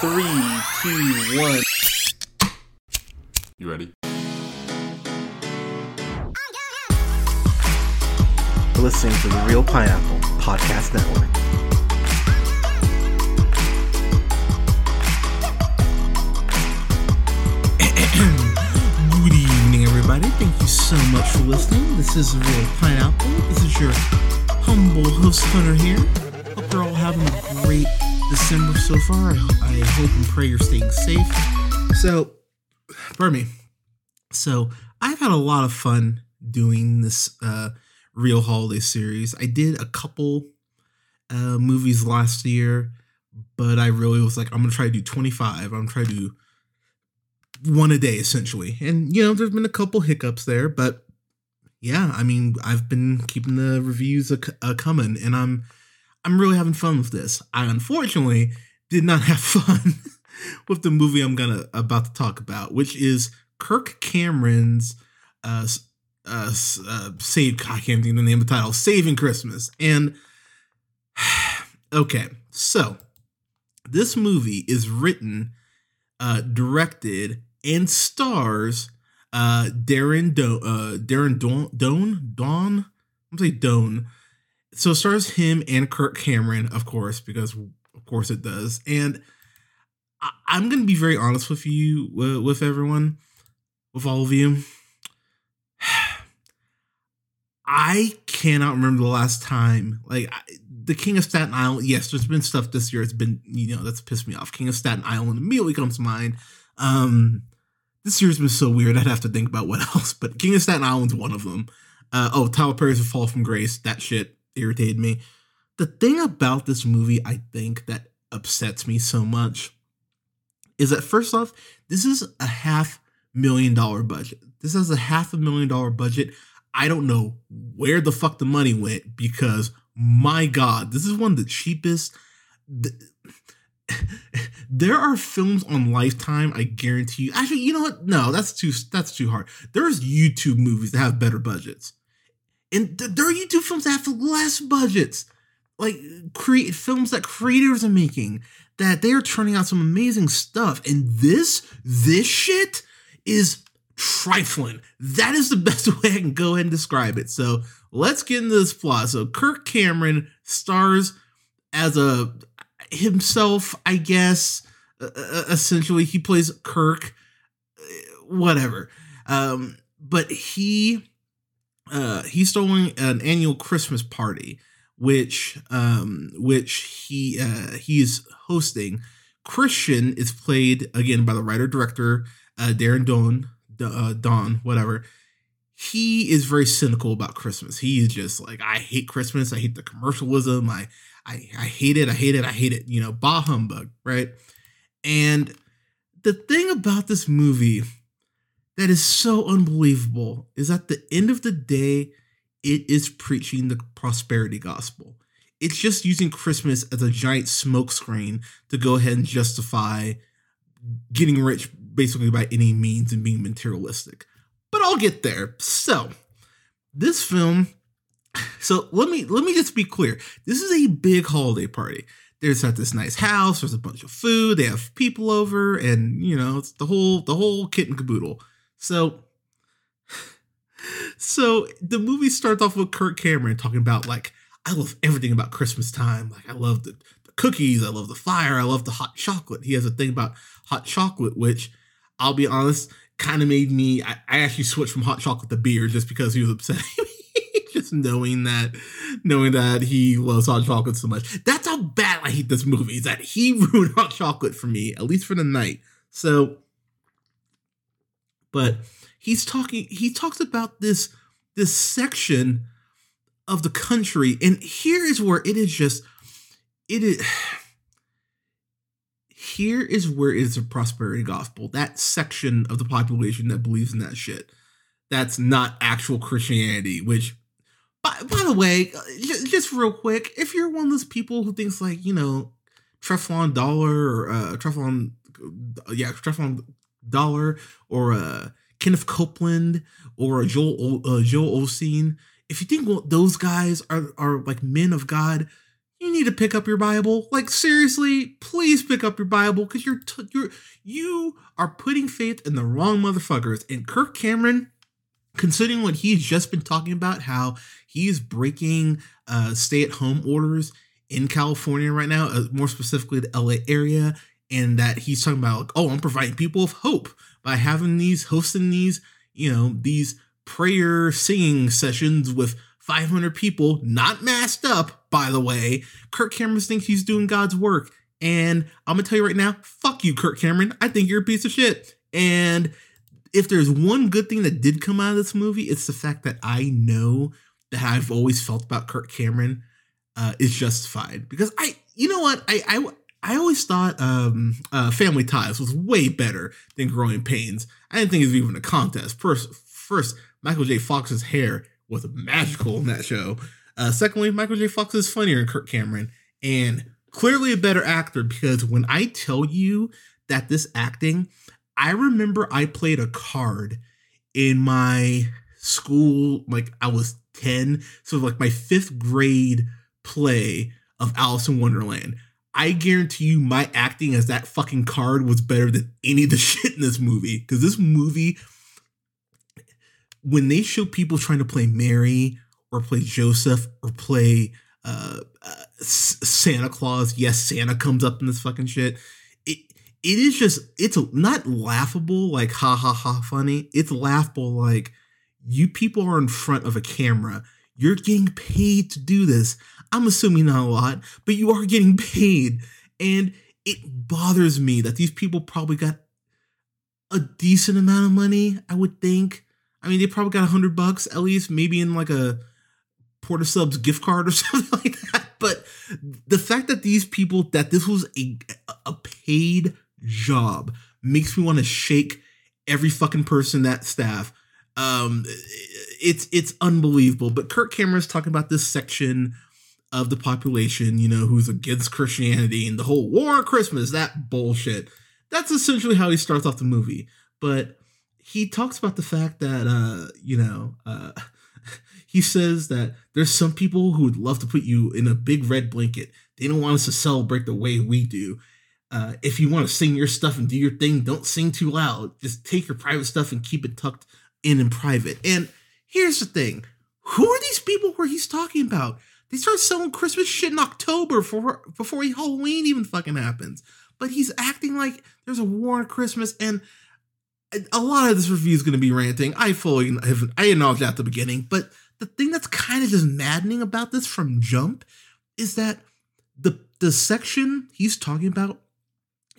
Three, two, one. You ready? Listening to the Reel Pineapple Podcast Network. Good evening, everybody. Thank you so much for listening. This is the Reel Pineapple. This is your humble host, Hunter here. Hope you're all having a great December so far. I hope and pray you're staying safe. So, pardon me. So, I've had a lot of fun doing this uh, Reel Holiday series. I did a couple uh, movies last year, but I really was like, I'm to try to do 25. I'm going to try to do one a day essentially. And you know, there's been a couple hiccups there, but yeah, I mean, I've been keeping the reviews a, a coming, and I'm I'm really having fun with this. I unfortunately did not have fun with the movie I'm gonna about to talk about, which is Kirk Cameron's uh uh, uh save I can't think of the name of the title, Saving Christmas. And okay, so this movie is written, uh, directed, and stars uh Darren Do- uh Darren Don Don Don I'm gonna say Don. So it stars him and Kirk Cameron, of course, because of course it does. And I- I'm gonna be very honest with you, with everyone, with all of you. I cannot remember the last time, like I, the King of Staten Island. Yes, there's been stuff this year. It's been, you know, that's pissed me off. King of Staten Island immediately comes to mind. Um, this year's been so weird. I'd have to think about what else, but King of Staten Island's one of them. Uh, oh, Tyler Perry's Fall from Grace. That shit irritated me. The thing about this movie, I think, that upsets me so much is that first off, this is a half million dollar budget. This has a half a million dollar budget. I don't know where the fuck the money went because my god, this is one of the cheapest. there are films on Lifetime, I guarantee you. Actually, you know what? No, that's too that's too hard. There's YouTube movies that have better budgets. And th- there are YouTube films that have less budgets. Like create films that creators are making that they are turning out some amazing stuff. And this this shit is trifling. That is the best way I can go ahead and describe it. So let's get into this plot. So Kirk Cameron stars as a himself, I guess. Uh, essentially, he plays Kirk, whatever. Um, but he uh, he's throwing an annual Christmas party, which um, which he uh, he is hosting. Christian is played again by the writer director uh, Darren Don uh, Don whatever. He is very cynical about Christmas. He is just like, I hate Christmas. I hate the commercialism. I I, I hate it. I hate it. I hate it. You know, bah humbug, right? And the thing about this movie that is so unbelievable is at the end of the day, it is preaching the prosperity gospel. It's just using Christmas as a giant smokescreen to go ahead and justify getting rich basically by any means and being materialistic. But I'll get there. So, this film so let me let me just be clear. This is a big holiday party. There's at this nice house. There's a bunch of food. They have people over, and you know it's the whole the whole kit and caboodle. So, so the movie starts off with Kirk Cameron talking about like I love everything about Christmas time. Like I love the, the cookies. I love the fire. I love the hot chocolate. He has a thing about hot chocolate, which I'll be honest, kind of made me. I, I actually switched from hot chocolate to beer just because he was me just knowing that knowing that he loves hot chocolate so much. That's how bad I hate this movie. Is that he ruined hot chocolate for me, at least for the night. So but he's talking he talks about this this section of the country and here is where it is just it is here is where it is a prosperity gospel that section of the population that believes in that shit. That's not actual christianity which by, by the way, uh, just, just, real quick, if you're one of those people who thinks like you know, Treflon Dollar or uh, Treflon, yeah, Treflon Dollar or uh, Kenneth Copeland or a Joel uh, Joel Osteen, if you think well, those guys are are like men of God, you need to pick up your Bible. Like seriously, please pick up your Bible because you're t- you're you are putting faith in the wrong motherfuckers. And Kirk Cameron, considering what he's just been talking about, how he's breaking uh, stay-at-home orders in California right now, uh, more specifically the LA area, and that he's talking about, like, oh, I'm providing people with hope by having these hosting these, you know, these prayer singing sessions with 500 people, not masked up, by the way. Kirk Cameron thinks he's doing God's work. And I'm gonna tell you right now, fuck you, Kirk Cameron. I think you're a piece of shit. And if there's one good thing that did come out of this movie, it's the fact that I know that I've always felt about Kirk Cameron uh, is justified because I, you know what, I, I, I always thought um, uh, Family Ties was way better than Growing Pains. I didn't think it was even a contest. First, first Michael J. Fox's hair was magical in that show. Uh, secondly, Michael J. Fox is funnier than Kirk Cameron and clearly a better actor because when I tell you that this acting, I remember I played a card in my school, like I was 10, so like my fifth grade play of Alice in Wonderland. I guarantee you my acting as that fucking card was better than any of the shit in this movie. Because this movie when they show people trying to play Mary or play Joseph or play uh, uh, Santa Claus, yes, Santa comes up in this fucking shit. It it is just it's not laughable like ha ha ha funny. It's laughable like you people are in front of a camera. You're getting paid to do this. I'm assuming not a lot, but you are getting paid. And it bothers me that these people probably got a decent amount of money, I would think, I mean, they probably got a hundred bucks at least, maybe in like a Porter Subs gift card or something like that. But the fact that these people that this was a a paid job makes me want to shake every fucking person that staff. Um, it's it's unbelievable. But Kirk Cameron's talking about this section of the population, you know, who's against Christianity and the whole war on Christmas, that bullshit. That's essentially how he starts off the movie. But he talks about the fact that uh, you know, uh, he says that there's some people who would love to put you in a big red blanket. They don't want us to celebrate the way we do. Uh, if you want to sing your stuff and do your thing, don't sing too loud. Just take your private stuff and keep it tucked in in private. And here's the thing: who are these people where he's talking about? They start selling Christmas shit in October for before Halloween even fucking happens. But he's acting like there's a war on Christmas, and a lot of this review is going to be ranting. I fully have, I acknowledge that at the beginning, but the thing that's kind of just maddening about this from Jump is that the the section he's talking about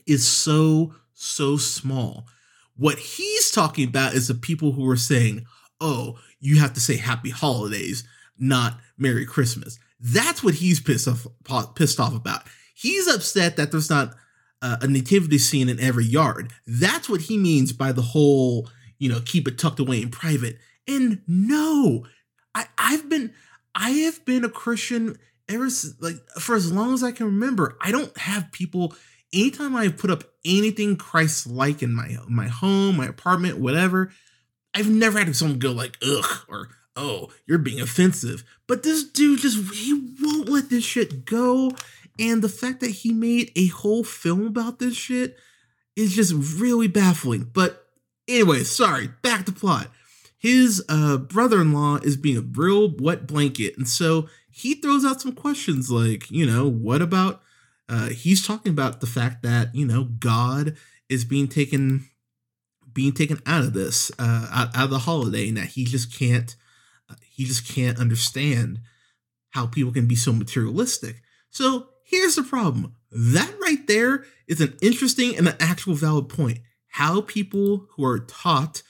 is so so small. What he's talking about is the people who are saying, "Oh, you have to say Happy Holidays, not Merry Christmas." That's what he's pissed off pissed off about. He's upset that there's not uh, a nativity scene in every yard. That's what he means by the whole, you know, keep it tucked away in private. And no, I, I've been, I have been a Christian ever like for as long as I can remember. I don't have people. Anytime I put up anything Christ-like in my my home, my apartment, whatever, I've never had someone go like ugh or oh you're being offensive. But this dude just he won't let this shit go. And the fact that he made a whole film about this shit is just really baffling. But anyway, sorry, back to plot. His uh, brother-in-law is being a real wet blanket, and so he throws out some questions like, you know, what about? Uh, he's talking about the fact that you know God is being taken, being taken out of this, uh, out, out of the holiday, and that he just can't, he just can't understand how people can be so materialistic. So Here's the problem that right there is an interesting and an actual valid point. How people who are taught,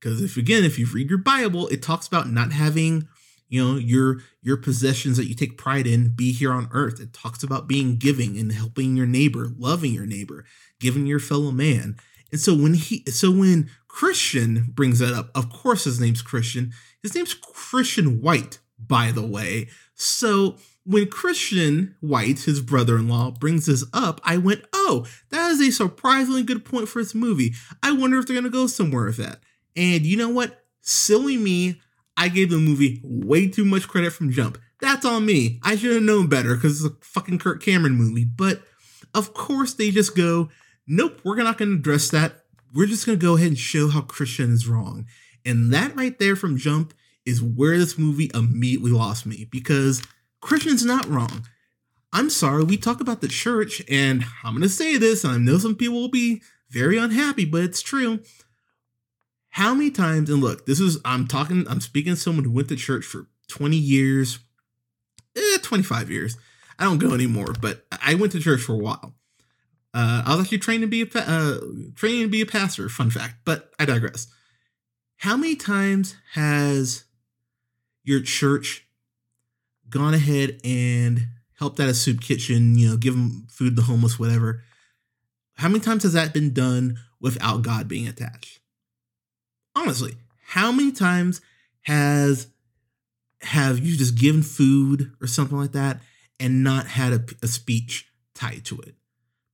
because if again, if you read your Bible, it talks about not having, you know, your your possessions that you take pride in be here on earth. It talks about being giving and helping your neighbor, loving your neighbor, giving your fellow man. And so when he so when Christian brings that up, of course his name's Christian. His name's Christian White, by the way. So when Christian White, his brother in law, brings this up, I went, oh, that is a surprisingly good point for this movie. I wonder if they're going to go somewhere with that. And you know what? Silly me, I gave the movie way too much credit from Jump. That's on me. I should have known better because it's a fucking Kirk Cameron movie. But of course, they just go, nope, we're not going to address that. We're just going to go ahead and show how Christian is wrong. And that right there from Jump is where this movie immediately lost me because Christian's not wrong. I'm sorry, we talk about the church, and I'm going to say this, and I know some people will be very unhappy, but it's true. How many times, and look, this is, I'm talking, I'm speaking to someone who went to church for 20 years, eh, 25 years. I don't go anymore, but I went to church for a while. Uh, I was actually trained to be a uh, trained to be a pastor. Fun fact, but I digress. How many times has your church gone ahead and helped out a soup kitchen? You know, give them food, the homeless, whatever. How many times has that been done without God being attached? Honestly, how many times has have you just given food or something like that and not had a, a speech tied to it?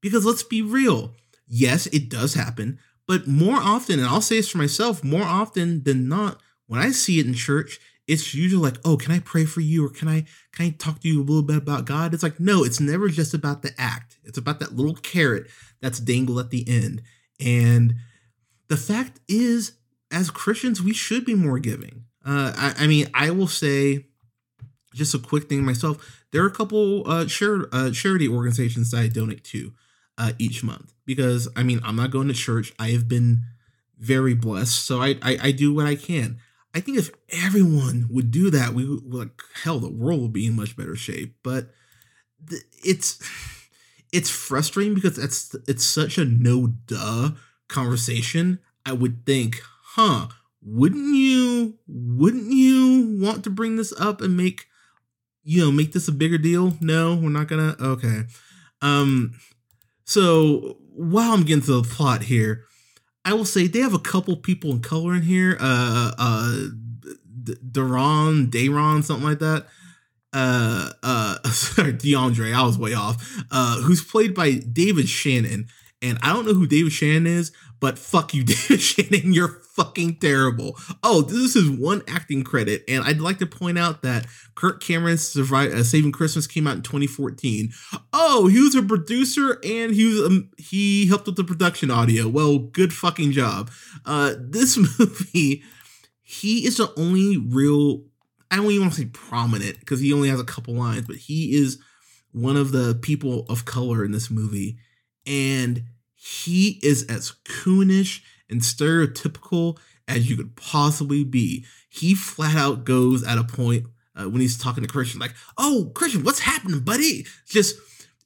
Because let's be real, yes, it does happen, but more often, and I'll say this for myself, more often than not, when I see it in church, it's usually like, oh, can I pray for you or can I can I talk to you a little bit about God? It's like, no, it's never just about the act. It's about that little carrot that's dangled at the end. And the fact is, as Christians, we should be more giving. Uh, I, I, mean, I will say just a quick thing myself. There are a couple uh, uh, charity organizations that I donate to uh, each month because I mean, I'm not going to church. I have been very blessed, so I, I, I do what I can. I think if everyone would do that, we would like hell, the world would be in much better shape. But th- it's it's frustrating because it's it's such a no duh conversation. I would think, huh? Wouldn't you wouldn't you want to bring this up and make you know make this a bigger deal? No, we're not gonna. Okay. Um. So while I'm getting to the plot here, I will say they have a couple people in color in here. Uh, uh, Daron, Dayron, something like that. Uh, uh, sorry, DeAndre. I was way off. Uh, who's played by David Shannon, and I don't know who David Shannon is, but fuck you, David Shannon. You're fucking terrible. Oh, this is one acting credit, and I'd like to point out that Kirk Cameron's uh, Saving Christmas came out in 2014. Oh, he was a producer and he was um, he helped with the production audio. Well, good fucking job. Uh, this movie, he is the only real. I don't even want to say prominent because he only has a couple lines, but he is one of the people of color in this movie, and he is as coonish and stereotypical as you could possibly be. He flat out goes at a point uh, when he's talking to Christian, like, "Oh, Christian, what's happening, buddy?" Just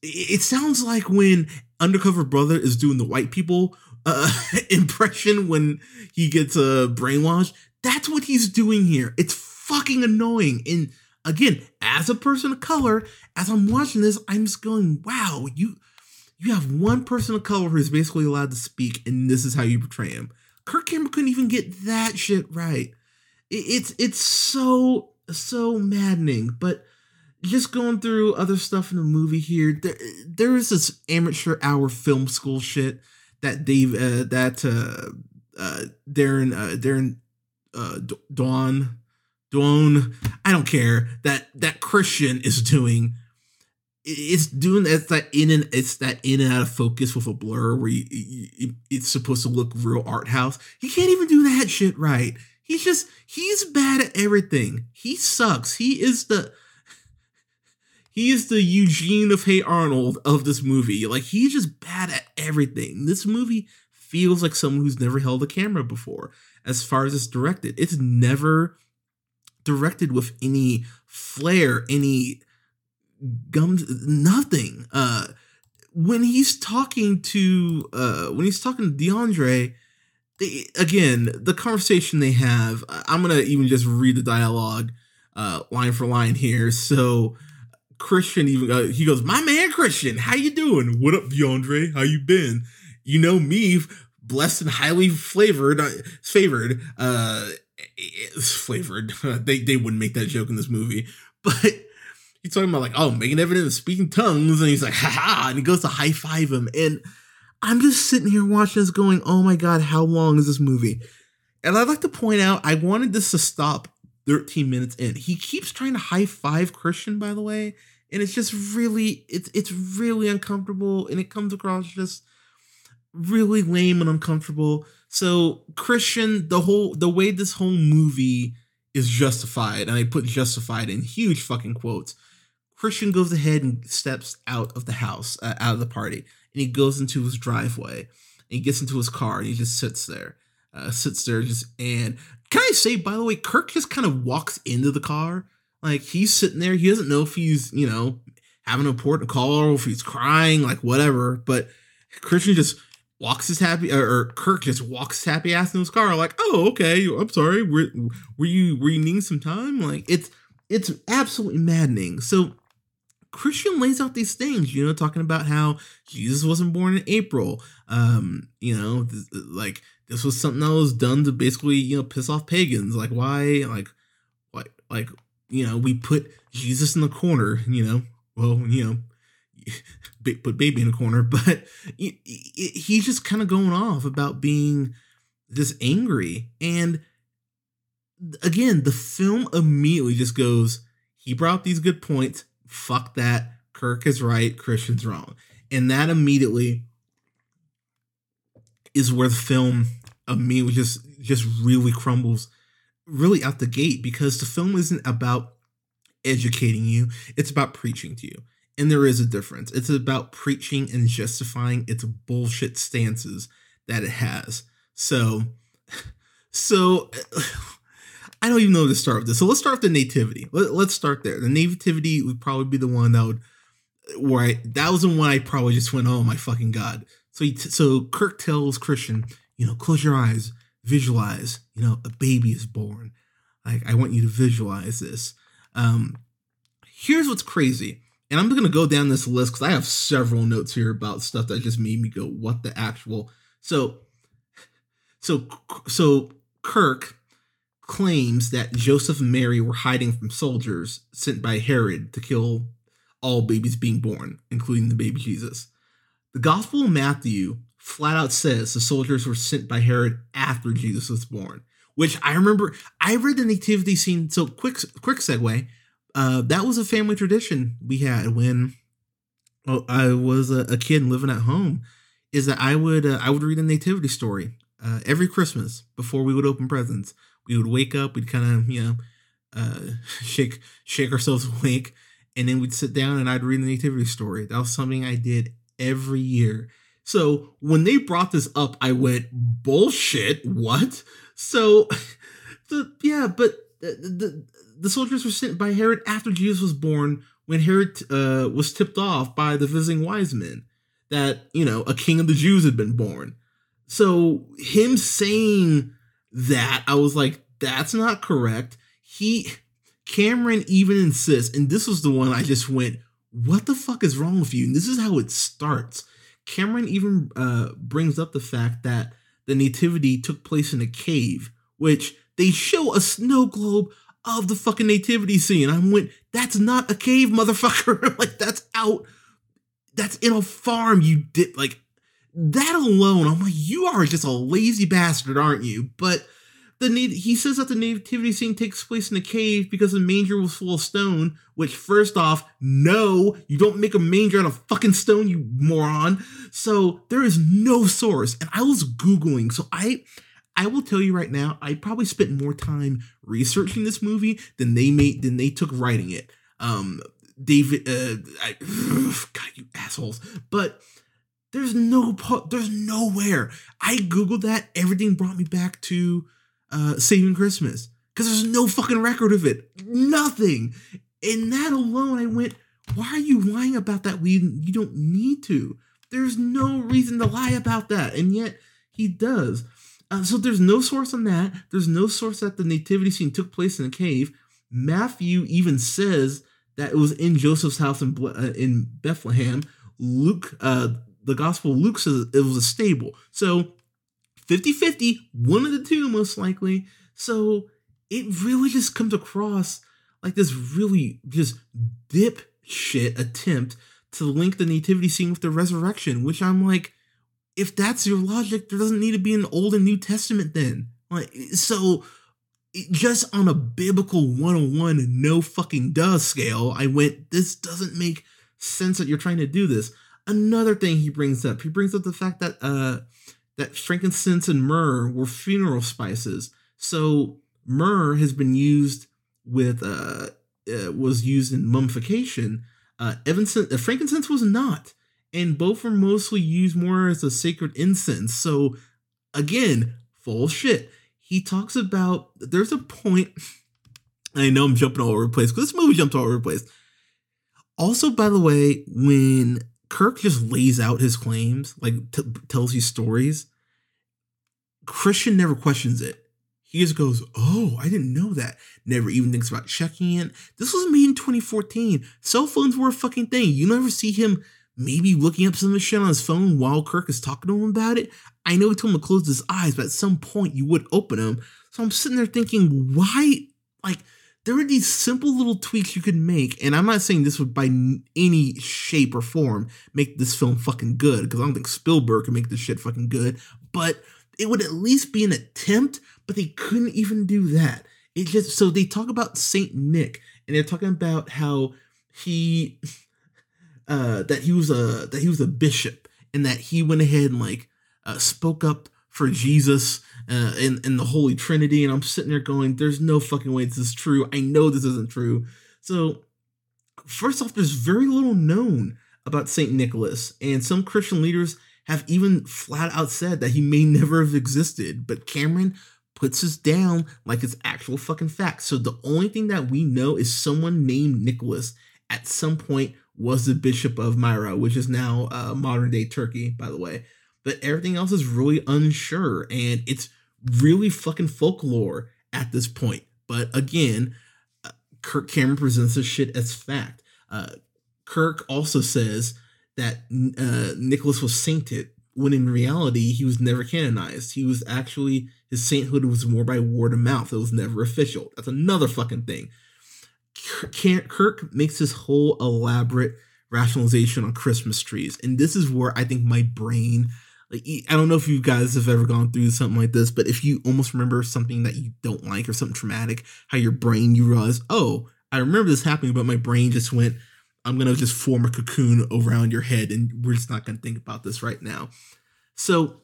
it sounds like when Undercover Brother is doing the white people uh, impression when he gets uh, brainwashed. That's what he's doing here. It's fucking annoying. And again, as a person of color, as I'm watching this, I'm just going, "Wow, you." You have one person of color who's basically allowed to speak, and this is how you portray him. Kirk Cameron couldn't even get that shit right. It's it's so so maddening. But just going through other stuff in the movie here, there there is this amateur hour film school shit that Dave uh, that uh, uh, Darren uh, Darren uh, Dawn Dawn I don't care that that Christian is doing. It's doing that that in and it's that in and out of focus with a blur where you, you, it's supposed to look real art house. He can't even do that shit right. He's just he's bad at everything. He sucks. He is the he is the Eugene of Hey Arnold of this movie. Like he's just bad at everything. This movie feels like someone who's never held a camera before. As far as it's directed, it's never directed with any flair, any gums, nothing. Uh, when he's talking to uh, when he's talking to DeAndre they, again, the conversation they have, I'm gonna even just read the dialogue uh, line for line here. So Christian even uh, he goes, "My man Christian, how you doing? What up, DeAndre? How you been? You know me, blessed and highly flavored, uh, favored, uh, flavored. they they wouldn't make that joke in this movie, but." He's talking about like, oh, making evidence, speaking tongues, and he's like, ha ha, and he goes to high five him, and I'm just sitting here watching this going, oh my God, how long is this movie? And I'd like to point out, I wanted this to stop 13 minutes in. He keeps trying to high five Christian, by the way, and it's just really it's it's really uncomfortable and it comes across just really lame and uncomfortable. So Christian, the whole the way this whole movie is justified, and I put justified in huge fucking quotes. Christian goes ahead and steps out of the house, uh, out of the party, and he goes into his driveway. And he gets into his car and he just sits there, uh, sits there just. And can I say, by the way, Kirk just kind of walks into the car, like he's sitting there. He doesn't know if he's, you know, having an important call or if he's crying, like whatever. But Christian just walks his happy or, or Kirk just walks his happy ass in his car, like, oh, okay, I'm sorry. Were, were you were you needing some time? Like it's it's absolutely maddening. So Christian lays out these things, you know, talking about how Jesus wasn't born in April. Um, you know, th- like this was something that was done to basically, you know, piss off pagans. Like why, like, like, like, you know, we put Jesus in the corner. You know, well, you know, put baby in a corner, but he's just kind of going off about being this angry. And again, the film immediately just goes, he brought these good points. Fuck that. Kirk is right. Christian's wrong. And that immediately is where the film immediately just just really crumbles really out the gate because the film isn't about educating you, it's about preaching to you. And there is a difference. It's about preaching and justifying its bullshit stances that it has. So, so I don't even know where to start with this. So let's start with the nativity. Let, us start there. The nativity would probably be the one that would, where I, that was the one I probably just went, oh my fucking god. So he, t- so Kirk tells Christian, you know, close your eyes, visualize, you know, a baby is born. Like I want you to visualize this. Um, here's what's crazy and I'm to go down this list because I have several notes here about stuff that just made me go, "What the actual?" So, so, so Kirk claims that Joseph and Mary were hiding from soldiers sent by Herod to kill all babies being born, including the baby Jesus. The Gospel of Matthew flat out says the soldiers were sent by Herod after Jesus was born, which I remember I read the nativity scene. So quick, quick segue uh, that was a family tradition we had when oh, I was a, a, kid living at home. Is that I would uh, I would read a nativity story uh, every Christmas before we would open presents. We would wake up, we'd kind of you know uh, shake shake ourselves awake, and then we'd sit down and I'd read the nativity story. That was something I did every year. So when they brought this up, I went bullshit. What? So the yeah, but the, the the soldiers were sent by Herod after Jesus was born, when Herod uh, was tipped off by the visiting wise men that you know a king of the Jews had been born. So him saying that, I was like, that's not correct. He Cameron even insists, and this was the one I just went, what the fuck is wrong with you? And this is how it starts. Cameron even uh, brings up the fact that the nativity took place in a cave, which they show a snow globe of the fucking nativity scene. I went, that's not a cave, motherfucker. like that's out. That's in a farm. You did like that alone. I'm like, you are just a lazy bastard, aren't you? But the he says that the nativity scene takes place in a cave because the manger was full of stone. Which, first off, no, you don't make a manger out of fucking stone, you moron. So there is no source. And I was googling, so I I will tell you right now, I probably spent more time researching this movie than they made than they took writing it. Um, David, uh, I, ugh, God, you assholes! But there's no, there's nowhere. I googled that. Everything brought me back to uh, Saving Christmas because there's no fucking record of it. Nothing. And that alone, I went, why are you lying about that? We you don't need to. There's no reason to lie about that, and yet he does. Uh, so there's no source on that. There's no source that the nativity scene took place in a cave. Matthew even says that it was in Joseph's house in, uh, in Bethlehem. Luke, uh, the Gospel of Luke says it was a stable. So 50 50, one of the two most likely. So it really just comes across like this really just dip shit attempt to link the nativity scene with the resurrection, which I'm like, if that's your logic, there doesn't need to be an Old and New Testament then. Like so just on a biblical 101 no fucking does scale, I went, this doesn't make sense that you're trying to do this. Another thing he brings up, he brings up the fact that uh that frankincense and myrrh were funeral spices. So myrrh has been used with uh, uh was used in mummification. Uh, uh, frankincense was not, and both were mostly used more as a sacred incense. So again, full shit. He talks about there's a point. I know I'm jumping all over the place because this movie jumped all over the place. Also, by the way, when Kirk just lays out his claims, like t- tells you stories, Christian never questions it. He just goes, Oh, I didn't know that. Never even thinks about checking it. This was made in 2014. Cell phones were a fucking thing. You never see him maybe looking up some shit on his phone while Kirk is talking to him about it. I know he told him to close his eyes, but at some point you would open them. So I'm sitting there thinking, why? Like, there are these simple little tweaks you could make, and I'm not saying this would by any shape or form make this film fucking good, because I don't think Spielberg can make this shit fucking good, but it would at least be an attempt, but they couldn't even do that. It just so they talk about Saint Nick, and they're talking about how he uh that he was a that he was a bishop and that he went ahead and like uh, spoke up for Jesus uh, in in the Holy Trinity, and I'm sitting there going, "There's no fucking way this is true. I know this isn't true." So, first off, there's very little known about Saint Nicholas, and some Christian leaders have even flat out said that he may never have existed. But Cameron puts this down like it's actual fucking fact. So the only thing that we know is someone named Nicholas at some point was the bishop of Myra, which is now uh, modern day Turkey, by the way. But everything else is really unsure, and it's really fucking folklore at this point. But again, uh, Kirk Cameron presents this shit as fact. Uh, Kirk also says that uh, Nicholas was sainted when in reality he was never canonized. He was actually his sainthood was more by word of mouth. It was never official. That's another fucking thing. Kirk makes this whole elaborate rationalization on Christmas trees, and this is where I think my brain like I don't know if you guys have ever gone through something like this, but if you almost remember something that you don't like or something traumatic, how your brain you realize, oh, I remember this happening, but my brain just went, I'm gonna just form a cocoon around your head, and we're just not gonna think about this right now. So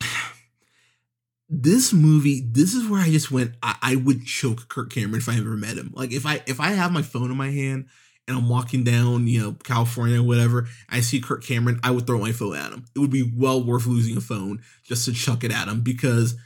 this movie, this is where I just went, I, I would choke Kirk Cameron if I ever met him. Like if I if I have my phone in my hand and I'm walking down, you know, California or whatever, I see Kirk Cameron, I would throw my phone at him. It would be well worth losing a phone just to chuck it at him because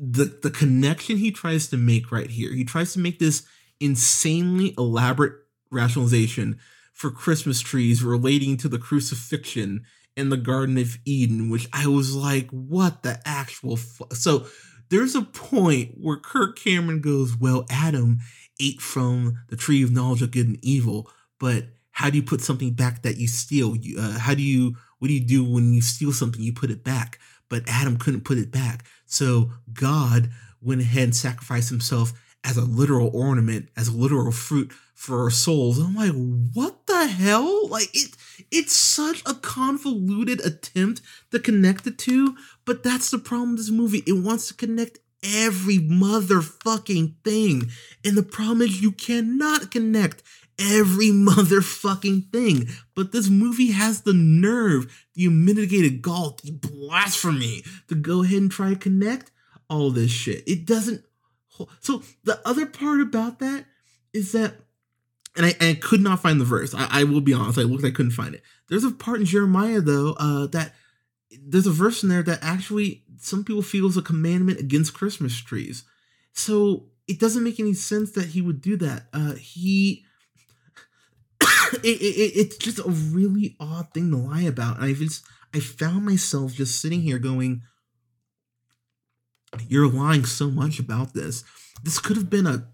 the the connection he tries to make right here, he tries to make this insanely elaborate rationalization for Christmas trees relating to the crucifixion in the Garden of Eden, which I was like, what the actual fu-? so there's a point where Kirk Cameron goes, Well, Adam ate from the tree of knowledge of good and evil, but how do you put something back that you steal? Uh, how do you, what do you do when you steal something? You put it back. But Adam couldn't put it back. So God went ahead and sacrificed himself as a literal ornament, as a literal fruit for our souls. I'm like, what the hell? Like it it's such a convoluted attempt to connect the two, but that's the problem with this movie. It wants to connect every motherfucking thing. And the problem is you cannot connect every motherfucking thing. But this movie has the nerve, the unmitigated gall, the blasphemy to go ahead and try to connect all this shit. It doesn't. So the other part about that is that, and I, and I could not find the verse. I, I, will be honest. I looked, I couldn't find it. There's a part in Jeremiah though uh, that there's a verse in there that actually some people feel is a commandment against Christmas trees. So it doesn't make any sense that he would do that. Uh, he, it, it, it's just a really odd thing to lie about. And I just, I found myself just sitting here going, "You're lying so much about this. This could have been a,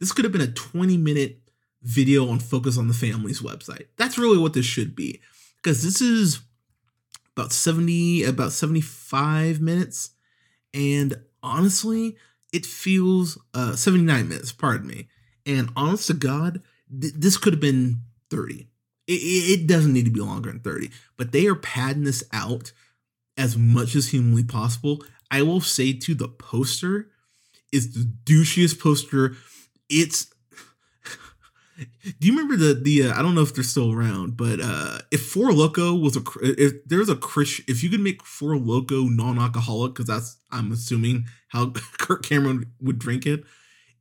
this could have been a 20 minute video on Focus on the Family's website. That's really what this should be, because this is." About 70 about 75 minutes. And honestly it feels uh 79 minutes pardon me. And honest to god th- this could have been 30 it, it doesn't need to be longer than 30 but they are padding this out as much as humanly possible. I will say to the poster is the douchiest poster. It's do you remember the the uh, I don't know if they're still around, but uh if Four Loco was a if there's a Chris if you could make Four Loco non-alcoholic because that's I'm assuming how Kirk Cameron would drink it.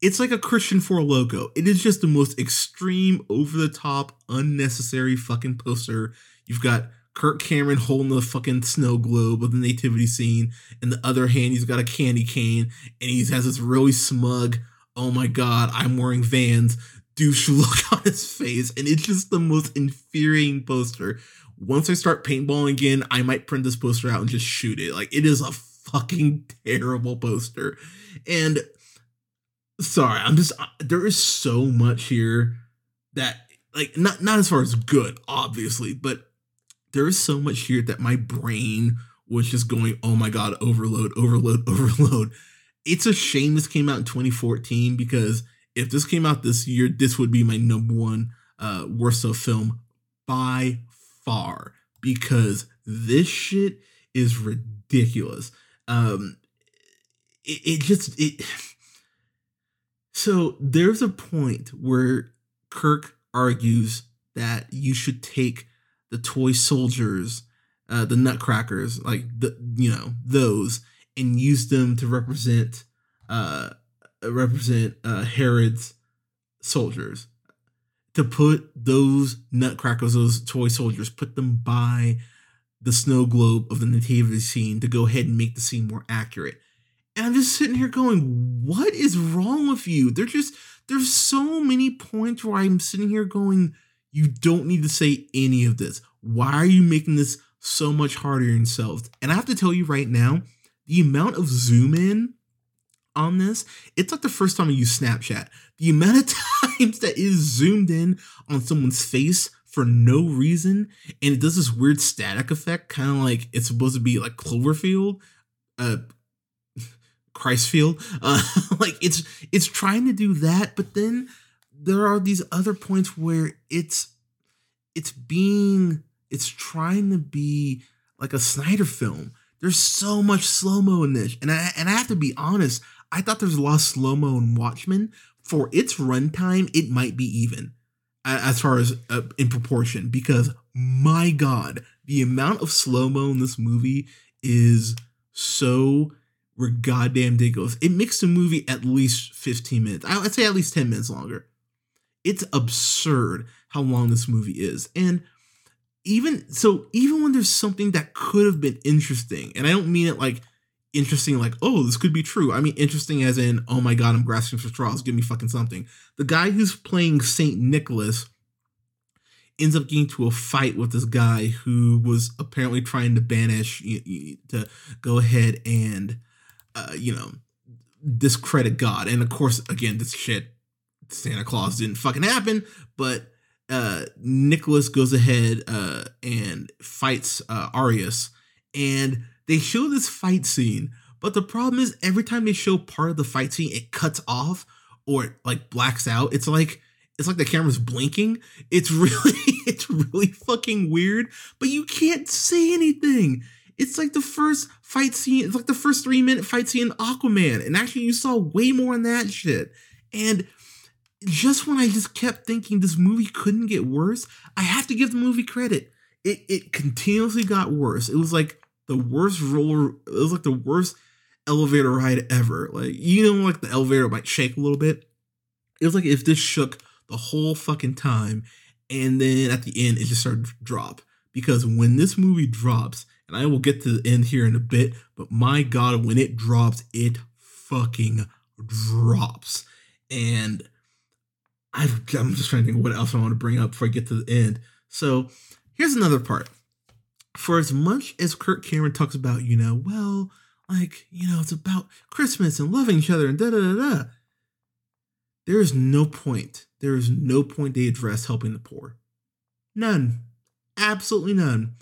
It's like a Christian Four Loco. It is just the most extreme, over the top, unnecessary fucking poster. You've got Kirk Cameron holding the fucking snow globe of the nativity scene. and the other hand, he's got a candy cane and he has this really smug, oh my god, I'm wearing vans douche look on his face, and it's just the most infuriating poster. Once I start paintballing again, I might print this poster out and just shoot it. Like it is a fucking terrible poster. And sorry, I'm just there is so much here that like not not as far as good, obviously, but there is so much here that my brain was just going, oh my god, overload, overload, overload. It's a shame this came out in 2014 because if this came out this year, this would be my number one uh worst of film by far because this shit is ridiculous. Um it, it just it so there's a point where Kirk argues that you should take the toy soldiers, uh, the nutcrackers, like the you know those, and use them to represent uh, represent uh, Herod's soldiers. To put those nutcrackers, those toy soldiers, put them by the snow globe of the nativity scene to go ahead and make the scene more accurate. And I'm just sitting here going, what is wrong with you? There's just there's so many points where I'm sitting here going, you don't need to say any of this. Why are you making this so much harder yourselves? And I have to tell you right now, the amount of zoom in on this, it's like the first time I use Snapchat. The amount of times that is zoomed in on someone's face for no reason, and it does this weird static effect, kind of like it's supposed to be like Cloverfield, uh, Christfield. Uh, like it's it's trying to do that, but then there are these other points where it's it's being it's trying to be like a Snyder film. There's so much slow mo in this, and I and I have to be honest. I thought there's a lot of slow mo in Watchmen. For its runtime, it might be even as far as uh, in proportion because my god, the amount of slow mo in this movie is so goddamn ridiculous. It makes the movie at least 15 minutes. I'd say at least 10 minutes longer. It's absurd how long this movie is. And even so, even when there's something that could have been interesting, and I don't mean it like interesting, like, oh, this could be true. I mean interesting as in, oh my god, I'm grasping for straws, give me fucking something. The guy who's playing Saint Nicholas ends up getting to a fight with this guy who was apparently trying to banish to go ahead and uh, you know discredit God. And of course, again, this shit Santa Claus didn't fucking happen, but uh Nicholas goes ahead uh and fights uh Arius and they show this fight scene, but the problem is every time they show part of the fight scene, it cuts off or like blacks out. It's like it's like the camera's blinking. It's really it's really fucking weird, but you can't say anything. It's like the first fight scene, it's like the first three minute fight scene in Aquaman. And actually, you saw way more in that shit. And just when I just kept thinking this movie couldn't get worse, I have to give the movie credit. It it continuously got worse. It was like the worst roller. It was like the worst elevator ride ever. Like you know, like the elevator might shake a little bit. It was like if this shook the whole fucking time, and then at the end it just started to drop. Because when this movie drops, and I will get to the end here in a bit, but my god, when it drops, it fucking drops. And i am just trying to think what else I want to bring up before I get to the end. So here's another part. For as much as Kirk Cameron talks about, you know, well, like, you know, it's about Christmas and loving each other and da da da da. There is no point. There is no point they address helping the poor. None. Absolutely none.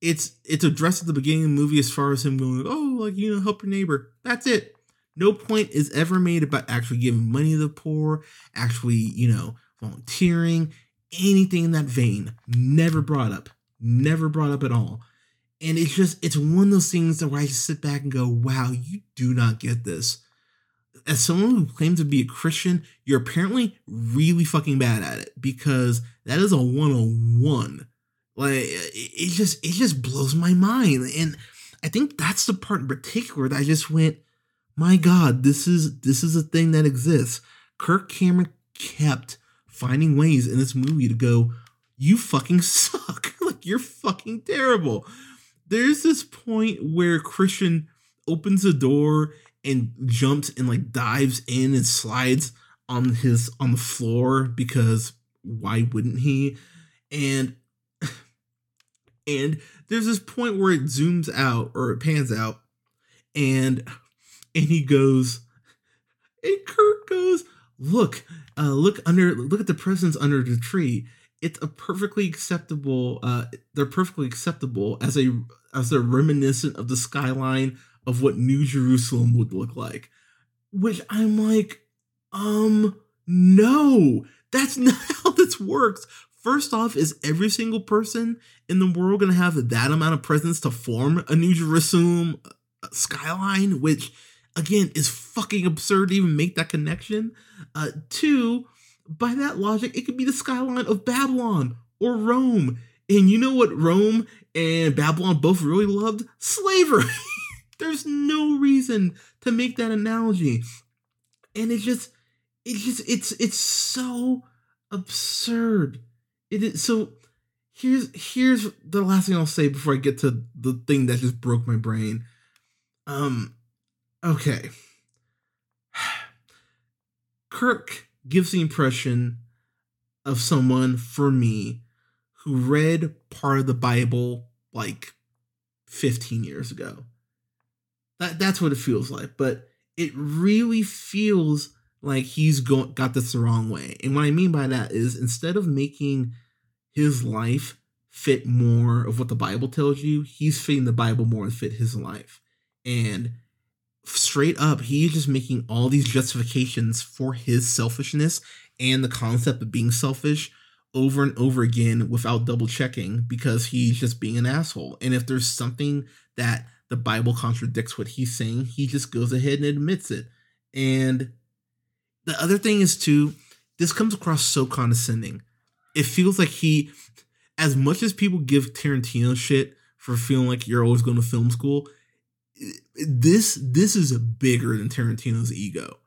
It's it's addressed at the beginning of the movie as far as him going, oh, like, you know, help your neighbor. That's it. No point is ever made about actually giving money to the poor, actually, you know, volunteering, anything in that vein. Never brought up. Never brought up at all. And it's just, it's one of those things that where I just sit back and go, wow, you do not get this. as someone who claims to be a Christian, you're apparently really fucking bad at it because that is a 101. Like it, just it just blows my mind. And I think that's the part in particular that I just went, my God, this is this is a thing that exists. Kirk Cameron kept finding ways in this movie to go, you fucking suck. You're fucking terrible. There's this point where Christian opens the door and jumps and like dives in and slides on his on the floor because why wouldn't he? And and there's this point where it zooms out or it pans out and and he goes and Kirk goes, look, uh, look under look at the presents under the tree. It's a perfectly acceptable uh they're perfectly acceptable as a as a reminiscent of the skyline of what New Jerusalem would look like. Which I'm like, um, no, that's not how this works. First off, is every single person in the world to have that amount of presence to form a New Jerusalem uh, skyline? Which, again, is fucking absurd to even make that connection. Uh, two, by that logic, it could be the skyline of Babylon or Rome. And you know what Rome and Babylon both really loved? Slavery. There's no reason to make that analogy. And it just it just it's it's so absurd. It is so here's here's the last thing I'll say before I get to the thing that just broke my brain. Um okay. Kirk gives the impression of someone for me who read part of the Bible like 15 years ago. That that's what it feels like. But it really feels like he's go- got this the wrong way. And what I mean by that is instead of making his life fit more of what the Bible tells you, he's fitting the Bible more and fit his life. And straight up, he's just making all these justifications for his selfishness and the concept of being selfish over and over again without double checking because he's just being an asshole. And if there's something that the Bible contradicts what he's saying, he just goes ahead and admits it. And the other thing is too, this comes across so condescending. It feels like he, as much as people give Tarantino shit for feeling like you're always going to film school, this this is bigger than Tarantino's ego.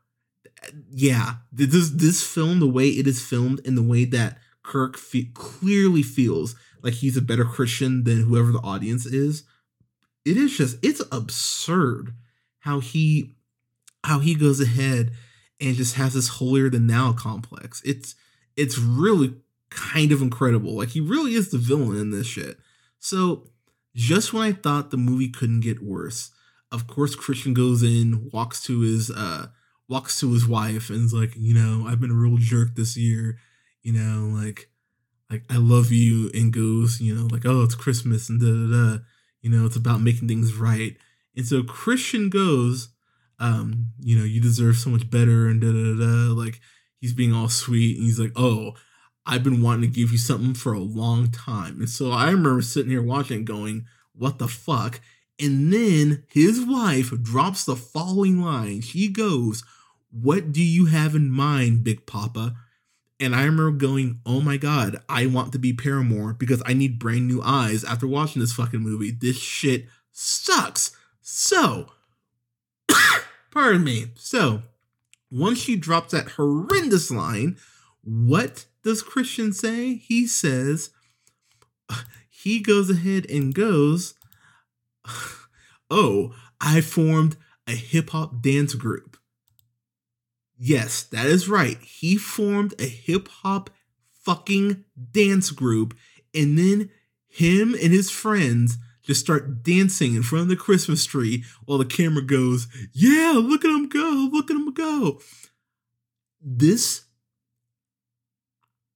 Yeah, this this film, the way it is filmed, and the way that Kirk fe- clearly feels like he's a better Christian than whoever the audience is, it is just it's absurd how he how he goes ahead and just has this holier than now complex. It's it's really kind of incredible. Like he really is the villain in this shit. So just when I thought the movie couldn't get worse, of course Christian goes in, walks to his uh walks to his wife and is like, you know, I've been a real jerk this year, you know, like like I love you and goes, you know, like, oh, it's Christmas and da da da. You know, it's about making things right. And so Christian goes, um, you know, you deserve so much better and da da da. Like he's being all sweet and he's like, oh, I've been wanting to give you something for a long time. And so I remember sitting here watching going, what the fuck? And then his wife drops the following line. She goes, What do you have in mind, Big Papa? And I remember going, oh my god, I want to be Paramore because I need brand new eyes after watching this fucking movie. This shit sucks. So, pardon me. So, once she drops that horrendous line, what does Christian say? He says, he goes ahead and goes, oh, I formed a hip hop dance group. Yes, that is right. He formed a hip hop fucking dance group, and then him and his friends just start dancing in front of the Christmas tree while the camera goes, Yeah, look at him go, look at him go. This,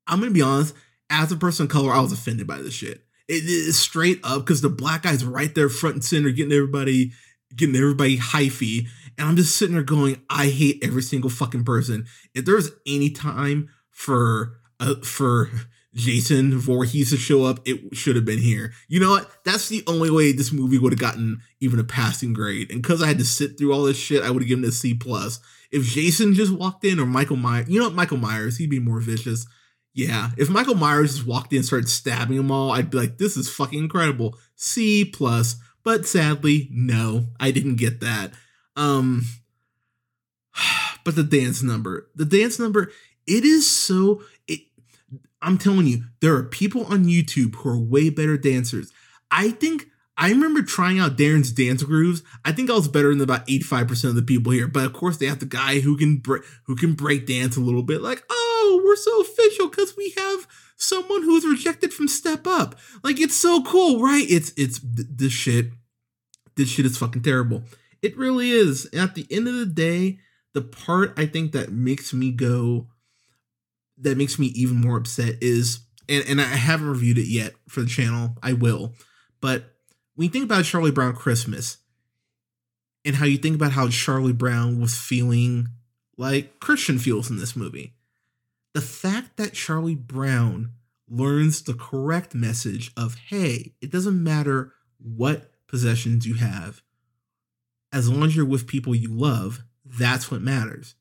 I'm gonna be honest, as a person of color, I was offended by this shit. It is straight up because the black guy's right there front and center, getting everybody, getting everybody hyphy. And I'm just sitting there going, I hate every single fucking person. If there's any time for uh, for Jason Voorhees to show up, it should have been here. You know what? That's the only way this movie would have gotten even a passing grade. And because I had to sit through all this shit, I would have given it a C plus. If Jason just walked in or Michael Myers, you know what? Michael Myers, he'd be more vicious. Yeah, if Michael Myers just walked in and started stabbing them all, I'd be like, this is fucking incredible. C plus. But sadly, no, I didn't get that. Um, but the dance number, the dance number, it is so. It, I'm telling you, there are people on YouTube who are way better dancers. I think I remember trying out Darren's dance grooves. I think I was better than about 85% of the people here. But of course, they have the guy who can break who can break dance a little bit. Like, oh, we're so official because we have someone who's rejected from Step Up. Like, it's so cool, right? It's it's this shit. This shit is fucking terrible. It really is. And at the end of the day, the part I think that makes me go, that makes me even more upset is, and, and I haven't reviewed it yet for the channel. I will. But when you think about Charlie Brown Christmas and how you think about how Charlie Brown was feeling like Christian feels in this movie, the fact that Charlie Brown learns the correct message of, hey, it doesn't matter what possessions you have, as long as you're with people you love, that's what matters.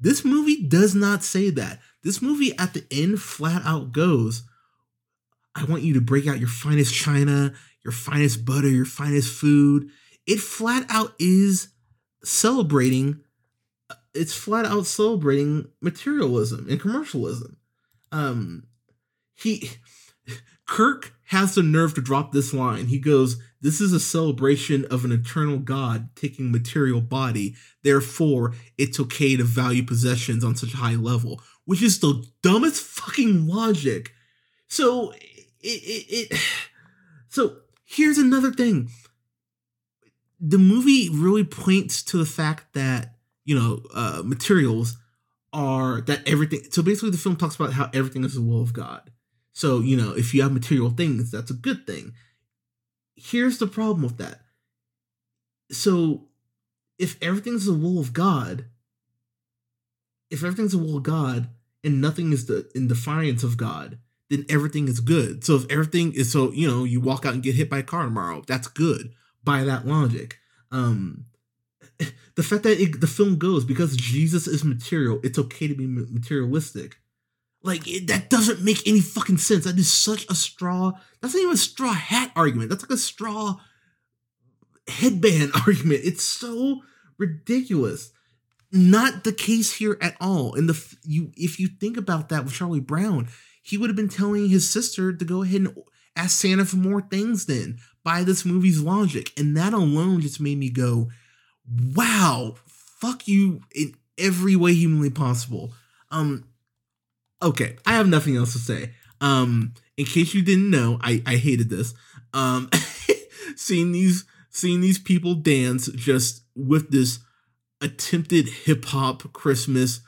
This movie does not say that. This movie at the end flat out goes, I want you to break out your finest china, your finest butter, your finest food. It flat out is celebrating, it's flat out celebrating materialism and commercialism. Um, he, Kirk has the nerve to drop this line. He goes, This is a celebration of an eternal God taking material body. Therefore, it's okay to value possessions on such a high level, which is the dumbest fucking logic. So, it, it, it so here's another thing. The movie really points to the fact that, you know, uh, materials are that everything. So basically, the film talks about how everything is the will of God. So, you know, if you have material things, that's a good thing. Here's the problem with that. So, if everything's the will of God, if everything's the will of God and nothing is the in defiance of God, then everything is good. So if everything is so, you know, you walk out and get hit by a car tomorrow, that's good by that logic. Um the fact that it, the film goes because Jesus is material, it's okay to be materialistic. Like it, that doesn't make any fucking sense. That is such a straw. That's not even a straw hat argument. That's like a straw headband argument. It's so ridiculous. Not the case here at all. And the you, if you think about that with Charlie Brown, he would have been telling his sister to go ahead and ask Santa for more things. Then by this movie's logic, and that alone just made me go, "Wow, fuck you in every way humanly possible." Um, okay, I have nothing else to say. Um, in case you didn't know, I I hated this. Um, seeing these seeing these people dance just with this attempted hip hop Christmas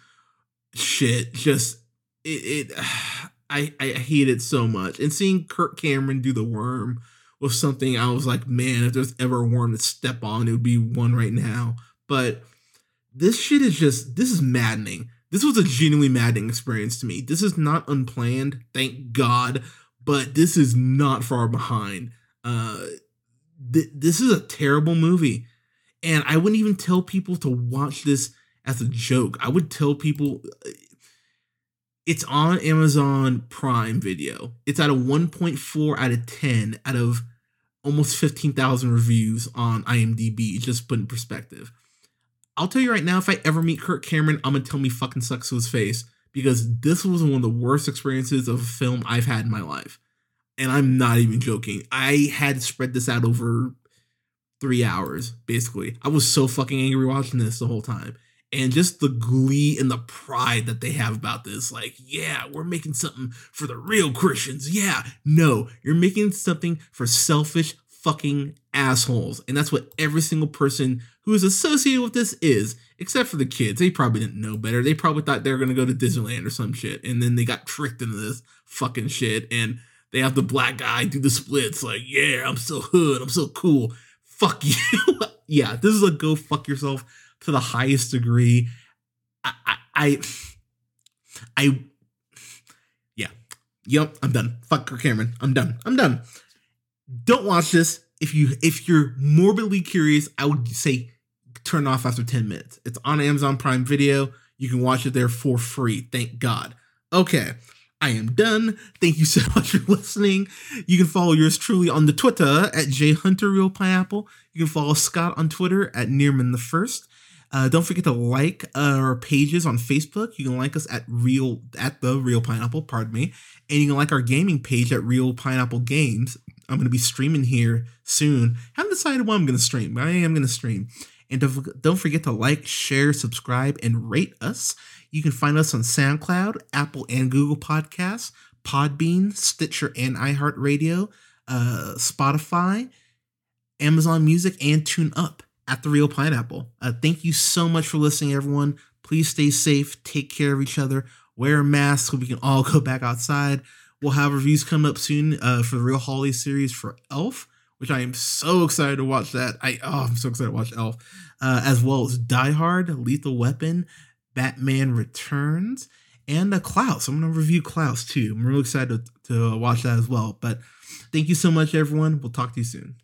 shit, just it, it I I hate it so much. And seeing Kirk Cameron do the worm was something I was like, man, if there's ever a worm to step on, it would be one right now. But this shit is just this is maddening. This was a genuinely maddening experience to me. This is not unplanned, thank God, but this is not far behind. Uh, th- this is a terrible movie, and I wouldn't even tell people to watch this as a joke. I would tell people uh, it's on Amazon Prime Video. It's at a 1.4 out of 10 out of almost 15,000 reviews on IMDb, just put in perspective. I'll tell you right now, if I ever meet Kirk Cameron, I'm gonna tell me fucking sucks to his face because this was one of the worst experiences of a film I've had in my life. And I'm not even joking. I had spread this out over three hours, basically. I was so fucking angry watching this the whole time. And just the glee and the pride that they have about this. Like, yeah, we're making something for the real Christians. Yeah. No, you're making something for selfish fucking assholes. And that's what every single person who is associated with this is, except for the kids. They probably didn't know better. They probably thought they were going to go to Disneyland or some shit. And then they got tricked into this fucking shit. And they have the black guy do the splits like, yeah, I'm so hood. I'm so cool. Fuck you. yeah, this is a go fuck yourself to the highest degree. I, I, I, yeah, Yep, I'm done. Fuck Kirk Cameron. I'm done. I'm done. Don't watch this. If you if you're morbidly curious, I would say turn off after 10 minutes. It's on Amazon Prime Video. You can watch it there for free. Thank God. Okay. I am done. Thank you so much for listening. You can follow yours truly on the Twitter at jhunterreelpineapple. You can follow Scott on Twitter at Nearman the First. Uh, don't forget to like our pages on Facebook. You can like us at real at the Reel Pineapple, pardon me, and you can like our gaming page at Reel Pineapple Games. I'm going to be streaming here soon. haven't decided when I'm going to stream, but I am going to stream. And don't, forget to like, share, subscribe, and rate us. You can find us on SoundCloud, Apple and Google Podcasts, Podbean, Stitcher, and iHeartRadio, uh, Spotify, Amazon Music, and Tune Up at the Reel Pineapple. Uh, thank you so much for listening, everyone. Please stay safe, take care of each other, wear a mask so we can all go back outside. We'll have reviews coming up soon uh, for the Reel Holiday series for Elf, which I am so excited to watch that. I oh, I'm so excited to watch Elf, uh, as well as Die Hard, Lethal Weapon, Batman Returns, and uh, Klaus. I'm gonna review Klaus too. I'm really excited to, to watch that as well. But thank you so much, everyone. We'll talk to you soon.